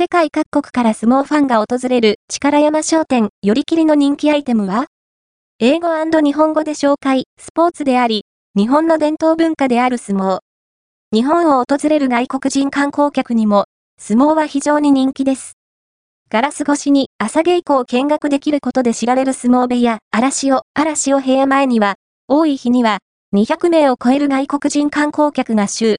世界各国から相撲ファンが訪れる力山商店よりきりの人気アイテムは？英語日本語で紹介、スポーツであり、日本の伝統文化である相撲。日本を訪れる外国人観光客にも、相撲は非常に人気です。ガラス越しに朝稽古を見学できることで知られる相撲部屋、嵐を、嵐を部屋前には、多い日には200名を超える外国人観光客が週